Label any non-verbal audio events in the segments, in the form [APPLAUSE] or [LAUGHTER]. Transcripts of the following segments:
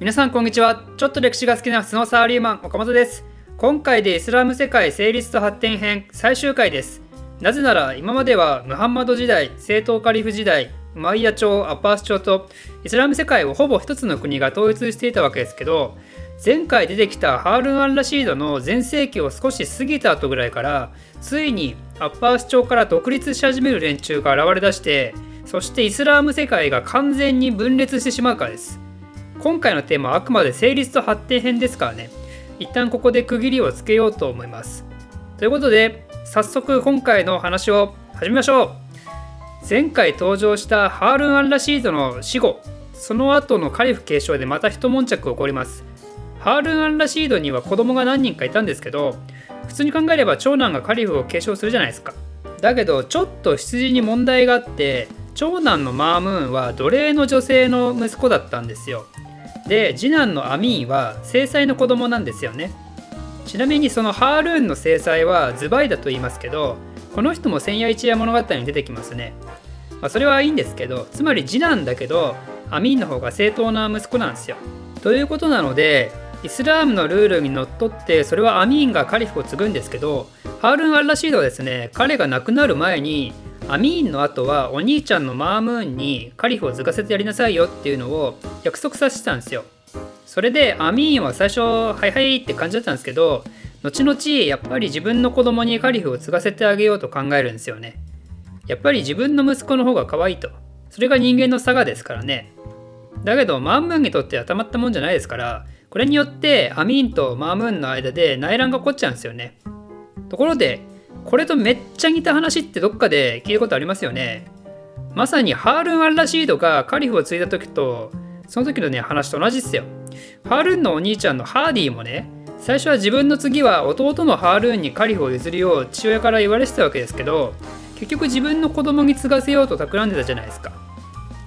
皆さんこんにちは。ちょっと歴史が好きな普通のサラリーマン岡本です。今回でイスラム世界成立と発展編最終回です。なぜなら今まではムハンマド時代正統カリフ時代マイヤ朝アッパース朝とイスラム世界をほぼ一つの国が統一していたわけですけど前回出てきたハールン・アン・ラシードの全盛期を少し過ぎた後ぐらいからついにアッパース朝から独立し始める連中が現れ出してそしてイスラーム世界が完全に分裂してしまうからです。今回のテーマはあくまで成立と発展編ですからね。一旦ここで区切りをつけようと思います。ということで早速今回の話を始めましょう。前回登場したハールン・アン・ラシードの死後その後のカリフ継承でまた一悶着起こります。ハールン・アン・ラシードには子供が何人かいたんですけど普通に考えれば長男がカリフを継承するじゃないですか。だけどちょっと出自に問題があって長男のマームーンは奴隷の女性の息子だったんですよ。で次男のアミーンは制裁の子供なんですよね。ちなみにそのハールーンの制裁はズバイだと言いますけどこの人も千夜一夜物語に出てきますね、まあ、それはいいんですけどつまり次男だけどアミーンの方が正当な息子なんですよ。ということなのでイスラームのルールにのっとってそれはアミーンがカリフを継ぐんですけどハールーン・アルラシードはですね彼が亡くなる前にアミーンの後はお兄ちゃんのマームーンにカリフを継がせてやりなさいよっていうのを約束させてたんですよ。それでアミーンは最初はいはいって感じだったんですけど後々やっぱり自分の子供にカリフを継がせてあげようと考えるんですよね。やっぱり自分の息子の方が可愛いと。それが人間の差がですからね。だけどマームーンにとってはたまったもんじゃないですからこれによってアミーンとマームーンの間で内乱が起こっちゃうんですよね。ところでこれとめっちゃ似た話ってどっかで聞いたことありますよね。まさにハールン・アルラシードがカリフを継いだ時とその時のね話と同じっすよ。ハールンのお兄ちゃんのハーディもね最初は自分の次は弟のハールーンにカリフを譲るよう父親から言われてたわけですけど結局自分の子供に継がせようと企んでたじゃないですか。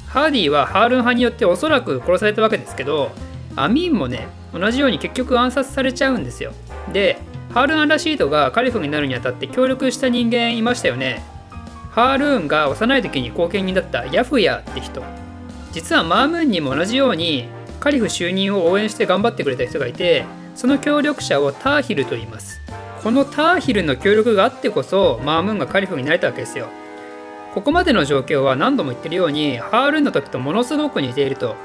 ハーディはハールン派によっておそらく殺されたわけですけどアミーンもね同じように結局暗殺されちゃうんですよ。でハールーン・ラシードがカリフになるにあたって協力した人間いましたよね。ハールーンが幼い時に後見人だったヤフヤって人。実はマームーンにも同じようにカリフ就任を応援して頑張ってくれた人がいて、その協力者をターヒルと言います。このターヒルの協力があってこそマームーンがカリフになれたわけですよ。ここまでの状況は何度も言ってるようにハールーンの時とものすごく似ていると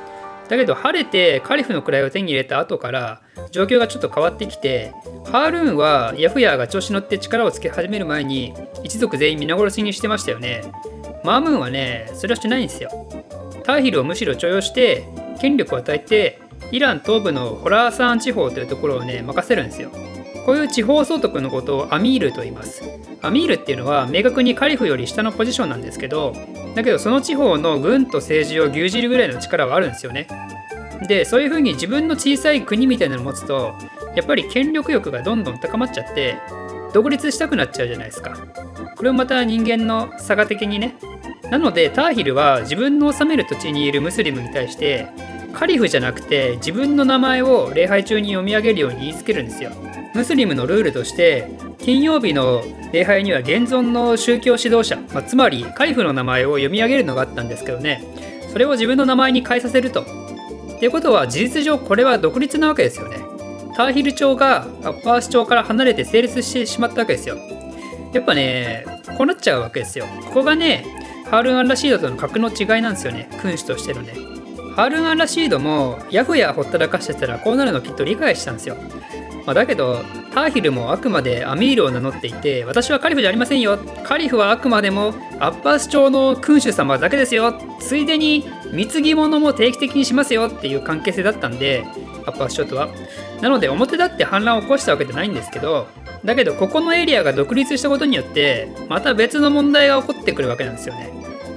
だけど晴れてカリフの位を手に入れた後から状況がちょっと変わってきてハールーンはヤフヤーが調子乗って力をつけ始める前に一族全員皆殺しにしてましたよね。マームーンはねそれはしてないんですよ。ターヒルをむしろ重用して権力を与えてイラン東部のホラーサーン地方というところをね任せるんですよ。こういう地方総督のことをアミールと言います。アミールっていうのは明確にカリフより下のポジションなんですけどだけどその地方の軍と政治を牛耳るぐらいの力はあるんですよね。でそういうふうに自分の小さい国みたいなのを持つとやっぱり権力欲がどんどん高まっちゃって独立したくなっちゃうじゃないですか。これもまた人間の差が的にね。なのでターヒルは自分の治める土地にいるムスリムに対してカリフじゃなくて自分の名前を礼拝中に読み上げるように言いつけるんですよ。ムスリムのルールとして金曜日の礼拝には現存の宗教指導者、まあ、つまりカリフの名前を読み上げるのがあったんですけどねそれを自分の名前に変えさせるとっていうことは事実上これは独立なわけですよね。ターヒル朝がアッパース朝から離れて成立してしまったわけですよ。やっぱね、こうなっちゃうわけですよ。ここがね、ハールン・アン・ラシードとの格の違いなんですよね。君主としてのね。ハールン・アン・ラシードもヤフヤほったらかしてたらこうなるのきっと理解したんですよ。まあ、だけど、ターヒルもあくまでアミールを名乗っていて、私はカリフじゃありませんよ。カリフはあくまでもアッパース朝の君主様だけですよ。ついでに貢ぎ物も定期的にしますよっていう関係性だったんで、アッパース朝とは。なので、表立って反乱を起こしたわけじゃないんですけど、だけど、ここのエリアが独立したことによって、また別の問題が起こってくるわけなんですよね。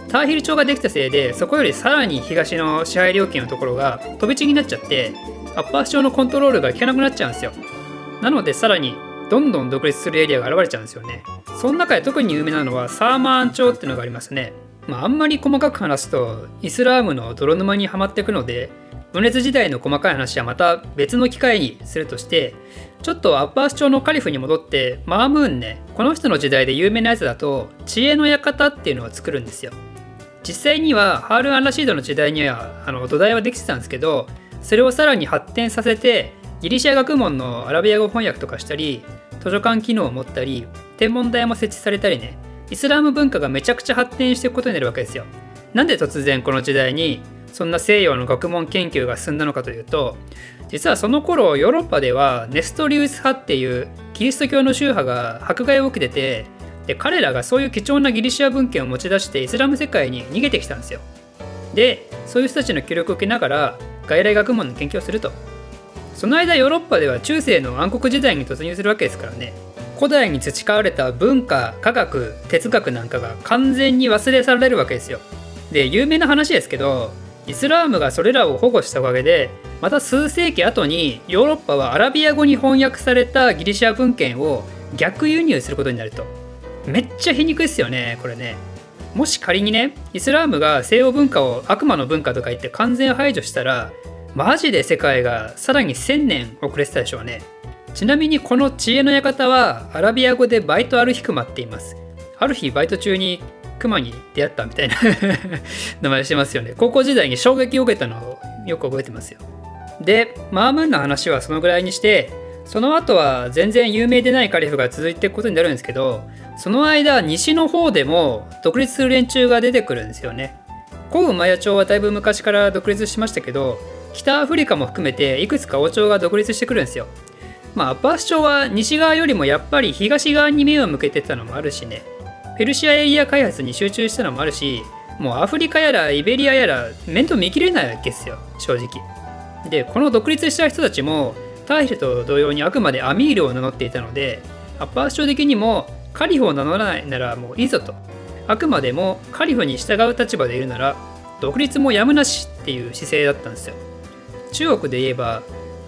ターヒル朝ができたせいで、そこよりさらに東の支配領域のところが飛び地になっちゃって、アッパース朝のコントロールが効かなくなっちゃうんですよ。なのでさらにどんどん独立するエリアが現れちゃうんですよね。その中で特に有名なのはサーマーン朝っていうのがありますね。まあ、あんまり細かく話すとイスラームの泥沼にはまっていくので分裂時代の細かい話はまた別の機会にするとしてちょっとアッパース朝のカリフに戻ってマームーンねこの人の時代で有名なやつだと知恵の館っていうのを作るんですよ実際にはハール・アン・ラシードの時代にはあの土台はできてたんですけどそれをさらに発展させてギリシャ学問のアラビア語翻訳とかしたり図書館機能を持ったり天文台も設置されたりね。イスラム文化がめちゃくちゃ発展していくことになるわけですよ。なんで突然この時代にそんな西洋の学問研究が進んだのかというと実はその頃ヨーロッパではネストリウス派っていうキリスト教の宗派が迫害を受けててで彼らがそういう貴重なギリシア文献を持ち出してイスラム世界に逃げてきたんですよ。でそういう人たちの協力を受けながら外来学問の研究をすると。その間ヨーロッパでは中世の暗黒時代に突入するわけですからね。古代に培われた文化科学哲学なんかが完全に忘れ去られるわけですよ。で有名な話ですけどイスラームがそれらを保護したおかげでまた数世紀後にヨーロッパはアラビア語に翻訳されたギリシア文献を逆輸入することになると。めっちゃ皮肉ですよねこれね。もし仮にねイスラームが西洋文化を悪魔の文化とか言って完全排除したらマジで世界がさらに1000年遅れてたでしょうね。ちなみにこの知恵の館はアラビア語でバイトアルヒクマって言います。ある日バイト中にクマに出会ったみたいな [LAUGHS] 名前してますよね。高校時代に衝撃を受けたのをよく覚えてますよ。でマームーンの話はそのぐらいにしてその後は全然有名でないカリフが続いていくことになるんですけどその間西の方でも独立する連中が出てくるんですよね。古ウマヤ朝はだいぶ昔から独立しましたけど北アフリカも含めていくつか王朝が独立してくるんですよ。まあアッバース朝は西側よりもやっぱり東側に目を向けてたのもあるしね。ペルシアエリア開発に集中したのもあるしもうアフリカやらイベリアやら面倒見きれないわけですよ。正直。でこの独立した人たちもターヒルと同様にあくまでアミールを名乗っていたのでアッパース朝的にもカリフを名乗らないならもういいぞと。あくまでもカリフに従う立場でいるなら独立もやむなしっていう姿勢だったんですよ。中国で言えば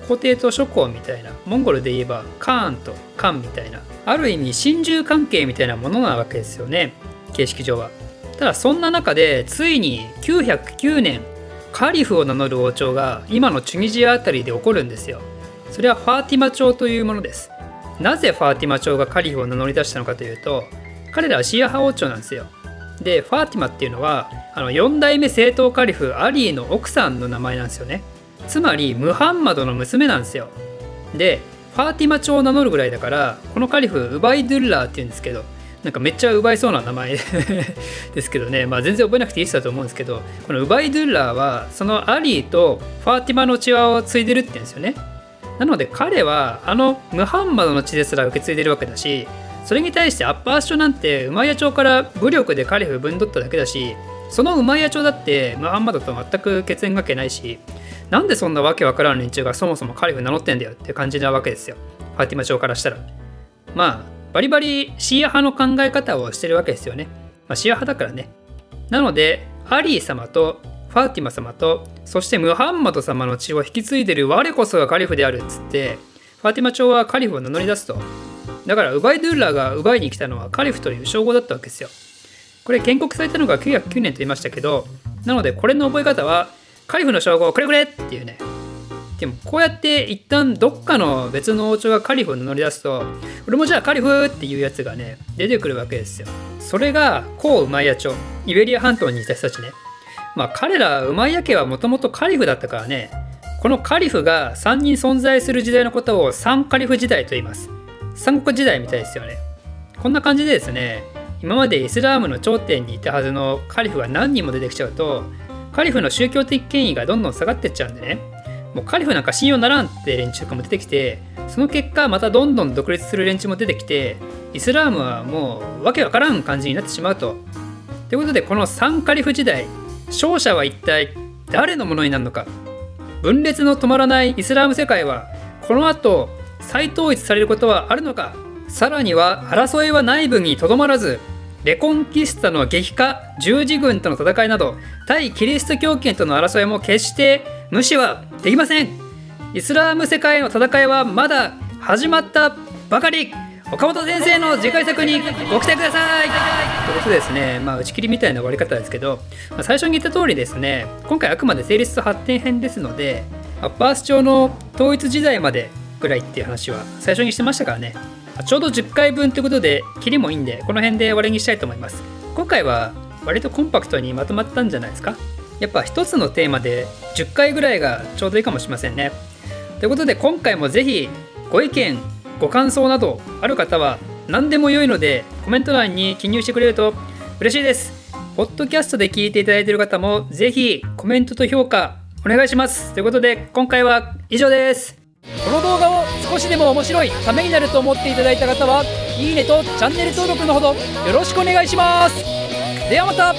皇帝と諸侯みたいなモンゴルで言えばカーンとカンみたいなある意味親中関係みたいなものなわけですよね形式上は。ただそんな中でついに909年カリフを名乗る王朝が今のチュニジア辺りで起こるんですよ。それはファーティマ朝というものです。なぜファーティマ朝がカリフを名乗り出したのかというと彼らはシーア派王朝なんですよ。でファーティマっていうのはあの4代目正統カリフアリーの奥さんの名前なんですよね。つまりムハンマドの娘なんですよ。でファーティマ朝を名乗るぐらいだからこのカリフウバイドゥッラーっていうんですけどなんかめっちゃ奪いそうな名前 [LAUGHS] ですけどね、まあ、全然覚えなくていい人だと思うんですけどこのウバイドゥッラーはそのアリーとファーティマの血を継いでるって言うんですよね。なので彼はあのムハンマドの血ですら受け継いでるわけだしそれに対してアッパーショなんてウマイヤ朝から武力でカリフ分取っただけだしそのウマイヤ朝だってムハンマドと全く血縁関係ないしなんでそんなわけわからん連中がそもそもカリフ名乗ってんだよって感じなわけですよ。ファティマ朝からしたら。まあバリバリシーア派の考え方をしてるわけですよね、まあ、シーア派だからね。なのでアリー様とファーティマ様とそしてムハンマド様の血を引き継いでる我こそがカリフであるっつってファーティマ朝はカリフを名乗り出すと。だからウバイドゥーラーが奪いに来たのはカリフという称号だったわけですよ。これ建国されたのが909年と言いましたけどなのでこれの覚え方はカリフの称号くれくれっていうね。でもこうやって一旦どっかの別の王朝がカリフを乗り出すと俺もじゃあカリフっていうやつがね出てくるわけですよ。それが古ウウマイヤ朝イベリア半島にいた人たちね。まあ彼らウマイヤ家はもともとカリフだったからねこのカリフが3人存在する時代のことを3カリフ時代と言います。三国時代みたいですよね。こんな感じでですね今までイスラームの頂点にいたはずのカリフが何人も出てきちゃうとカリフの宗教的権威がどんどん下がってっちゃうんでね。もうカリフなんか信用ならんって連中がも出てきてその結果またどんどん独立する連中も出てきてイスラームはもうわけわからん感じになってしまうと。ということでこの3カリフ時代勝者は一体誰のものになるのか。分裂の止まらないイスラーム世界はこの後再統一されることはあるのか。さらには争いは内部にとどまらずレコンキスタの激化十字軍との戦いなど対キリスト教圏との争いも決して無視はできません。イスラーム世界の戦いはまだ始まったばかり。岡本先生の次回作にご期待ください。ということですね、まあ、打ち切りみたいな終わり方ですけど、まあ、最初に言った通りですね今回あくまで成立と発展編ですのでアッパース朝の統一時代までぐらいっていう話は最初にしてましたからね。ちょうど10回分ということで切りもいいんでこの辺で終わりにしたいと思います今回は割とコンパクトにまとまったんじゃないですかやっぱ一つのテーマで10回ぐらいがちょうどいいかもしれませんね。ということで今回もぜひご意見ご感想などある方は何でも良いのでコメント欄に記入してくれると嬉しいです。ポッドキャストで聞いていただいている方もぜひコメントと評価お願いします。ということで今回は以上です。少しでも面白いためになると思っていただいた方はいいねとチャンネル登録のほどよろしくお願いします。ではまた